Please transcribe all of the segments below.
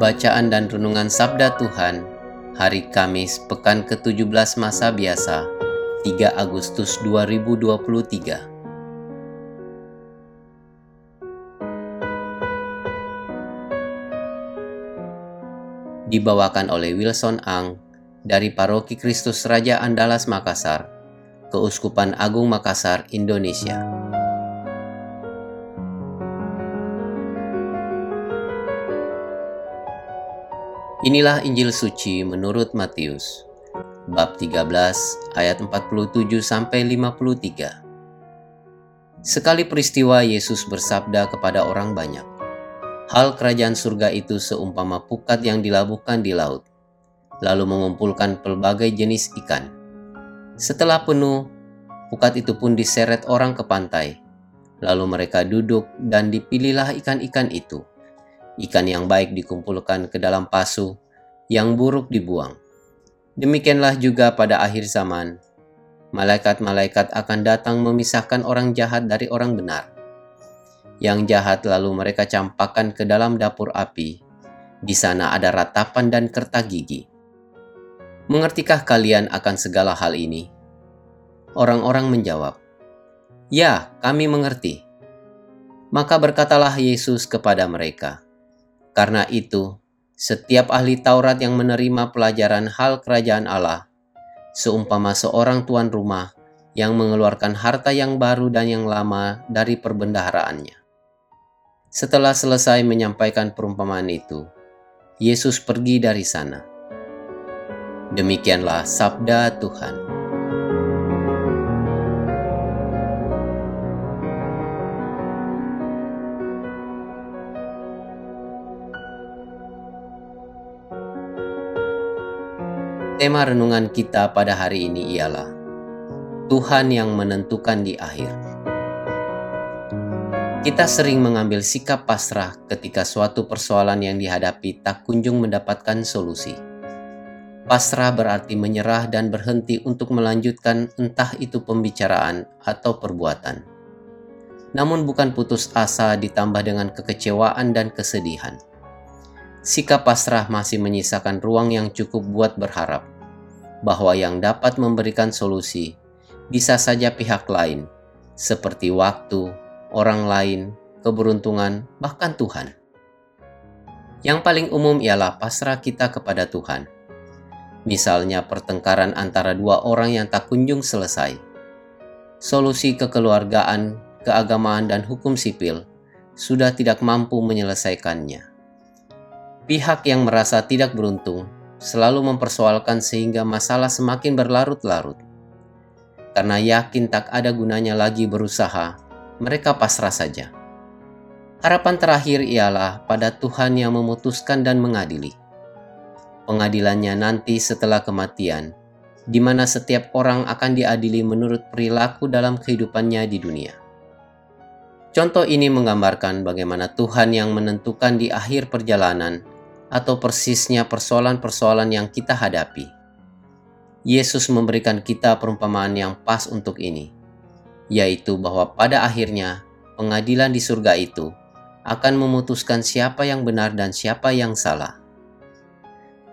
Bacaan dan Renungan Sabda Tuhan Hari Kamis Pekan ke-17 Masa Biasa 3 Agustus 2023 Dibawakan oleh Wilson Ang dari Paroki Kristus Raja Andalas Makassar, Keuskupan Agung Makassar, Indonesia. Inilah Injil suci menurut Matius bab 13 ayat 47 sampai 53. Sekali peristiwa Yesus bersabda kepada orang banyak, Hal kerajaan surga itu seumpama pukat yang dilabuhkan di laut, lalu mengumpulkan pelbagai jenis ikan. Setelah penuh, pukat itu pun diseret orang ke pantai, lalu mereka duduk dan dipilihlah ikan-ikan itu Ikan yang baik dikumpulkan ke dalam pasu, yang buruk dibuang. Demikianlah juga pada akhir zaman. Malaikat-malaikat akan datang memisahkan orang jahat dari orang benar. Yang jahat lalu mereka campakkan ke dalam dapur api. Di sana ada ratapan dan kerta gigi. Mengertikah kalian akan segala hal ini? Orang-orang menjawab, "Ya, kami mengerti." Maka berkatalah Yesus kepada mereka, karena itu, setiap ahli Taurat yang menerima pelajaran hal kerajaan Allah, seumpama seorang tuan rumah yang mengeluarkan harta yang baru dan yang lama dari perbendaharaannya. Setelah selesai menyampaikan perumpamaan itu, Yesus pergi dari sana. Demikianlah sabda Tuhan. Tema renungan kita pada hari ini ialah Tuhan yang menentukan di akhir. Kita sering mengambil sikap pasrah ketika suatu persoalan yang dihadapi tak kunjung mendapatkan solusi. Pasrah berarti menyerah dan berhenti untuk melanjutkan entah itu pembicaraan atau perbuatan. Namun bukan putus asa ditambah dengan kekecewaan dan kesedihan sikap pasrah masih menyisakan ruang yang cukup buat berharap bahwa yang dapat memberikan solusi bisa saja pihak lain, seperti waktu, orang lain, keberuntungan, bahkan Tuhan. Yang paling umum ialah pasrah kita kepada Tuhan. Misalnya pertengkaran antara dua orang yang tak kunjung selesai. Solusi kekeluargaan, keagamaan, dan hukum sipil sudah tidak mampu menyelesaikannya Pihak yang merasa tidak beruntung selalu mempersoalkan sehingga masalah semakin berlarut-larut. Karena yakin tak ada gunanya lagi berusaha, mereka pasrah saja. Harapan terakhir ialah pada Tuhan yang memutuskan dan mengadili. Pengadilannya nanti setelah kematian, di mana setiap orang akan diadili menurut perilaku dalam kehidupannya di dunia. Contoh ini menggambarkan bagaimana Tuhan yang menentukan di akhir perjalanan atau persisnya persoalan-persoalan yang kita hadapi. Yesus memberikan kita perumpamaan yang pas untuk ini, yaitu bahwa pada akhirnya pengadilan di surga itu akan memutuskan siapa yang benar dan siapa yang salah.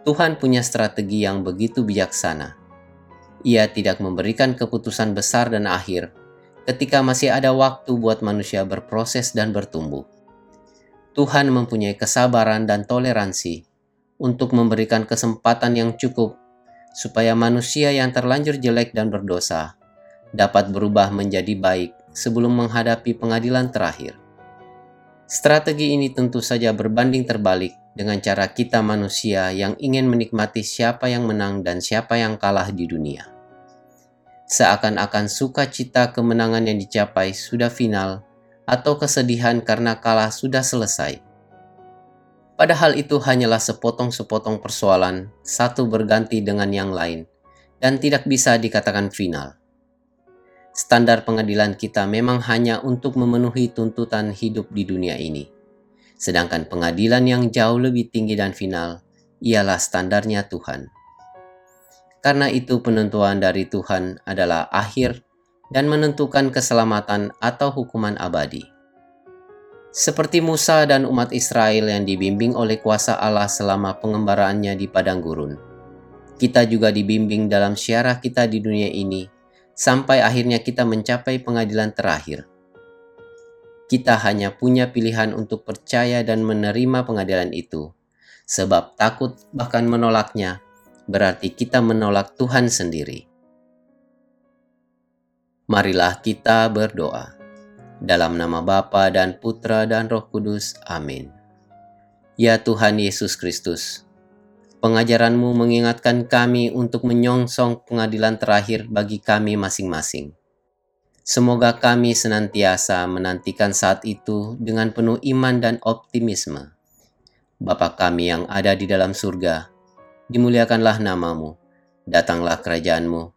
Tuhan punya strategi yang begitu bijaksana. Ia tidak memberikan keputusan besar dan akhir ketika masih ada waktu buat manusia berproses dan bertumbuh. Tuhan mempunyai kesabaran dan toleransi untuk memberikan kesempatan yang cukup supaya manusia yang terlanjur jelek dan berdosa dapat berubah menjadi baik sebelum menghadapi pengadilan terakhir. Strategi ini tentu saja berbanding terbalik dengan cara kita manusia yang ingin menikmati siapa yang menang dan siapa yang kalah di dunia. Seakan-akan sukacita kemenangan yang dicapai sudah final atau kesedihan karena kalah sudah selesai. Padahal itu hanyalah sepotong-sepotong persoalan, satu berganti dengan yang lain, dan tidak bisa dikatakan final. Standar pengadilan kita memang hanya untuk memenuhi tuntutan hidup di dunia ini Sedangkan pengadilan yang jauh lebih tinggi dan final ialah standarnya Tuhan. Karena itu penentuan dari Tuhan adalah akhir dan menentukan keselamatan atau hukuman abadi. Seperti Musa dan umat Israel yang dibimbing oleh kuasa Allah selama pengembaraannya di padang gurun. Kita juga dibimbing dalam syarah kita di dunia ini sampai akhirnya kita mencapai pengadilan terakhir kita hanya punya pilihan untuk percaya dan menerima pengadilan itu. Sebab takut bahkan menolaknya berarti kita menolak Tuhan sendiri. Marilah kita berdoa. Dalam nama Bapa dan Putra dan Roh Kudus. Amin. Ya Tuhan Yesus Kristus, pengajaranmu mengingatkan kami untuk menyongsong pengadilan terakhir bagi kami masing-masing. Semoga kami senantiasa menantikan saat itu dengan penuh iman dan optimisme. Bapa kami yang ada di dalam surga, dimuliakanlah namamu, datanglah kerajaanmu,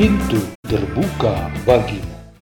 pintu terbuka bagimu.